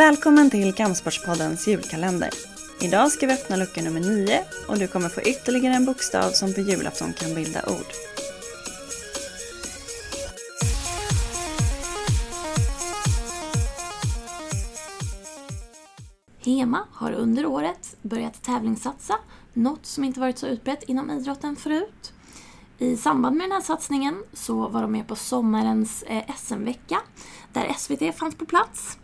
Välkommen till Kampsportspoddens julkalender. Idag ska vi öppna lucka nummer 9 och du kommer få ytterligare en bokstav som på julafton kan bilda ord. HEMA har under året börjat tävlingssatsa, något som inte varit så utbrett inom idrotten förut. I samband med den här satsningen så var de med på sommarens eh, SM-vecka där SVT fanns på plats.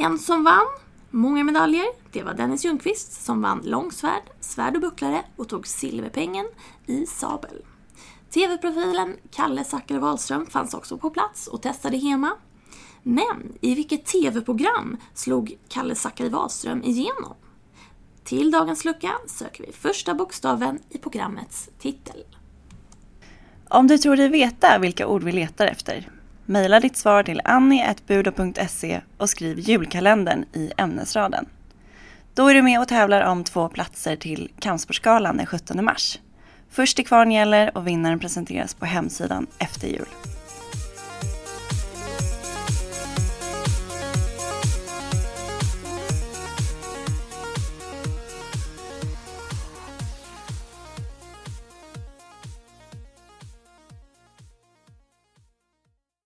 En som vann många medaljer, det var Dennis Ljungqvist som vann långsvärd, svärd och bucklare och tog silverpengen i sabel. TV-profilen Kalle Zackari Wahlström fanns också på plats och testade HEMA. Men i vilket TV-program slog Kalle Zackari Wahlström igenom? Till dagens lucka söker vi första bokstaven i programmets titel. Om du tror dig veta vilka ord vi letar efter, mejla ditt svar till annie.budo.se och skriv julkalendern i ämnesraden. Då är du med och tävlar om två platser till Kampsportsgalan den 17 mars. Först till kvarn gäller och vinnaren presenteras på hemsidan efter jul.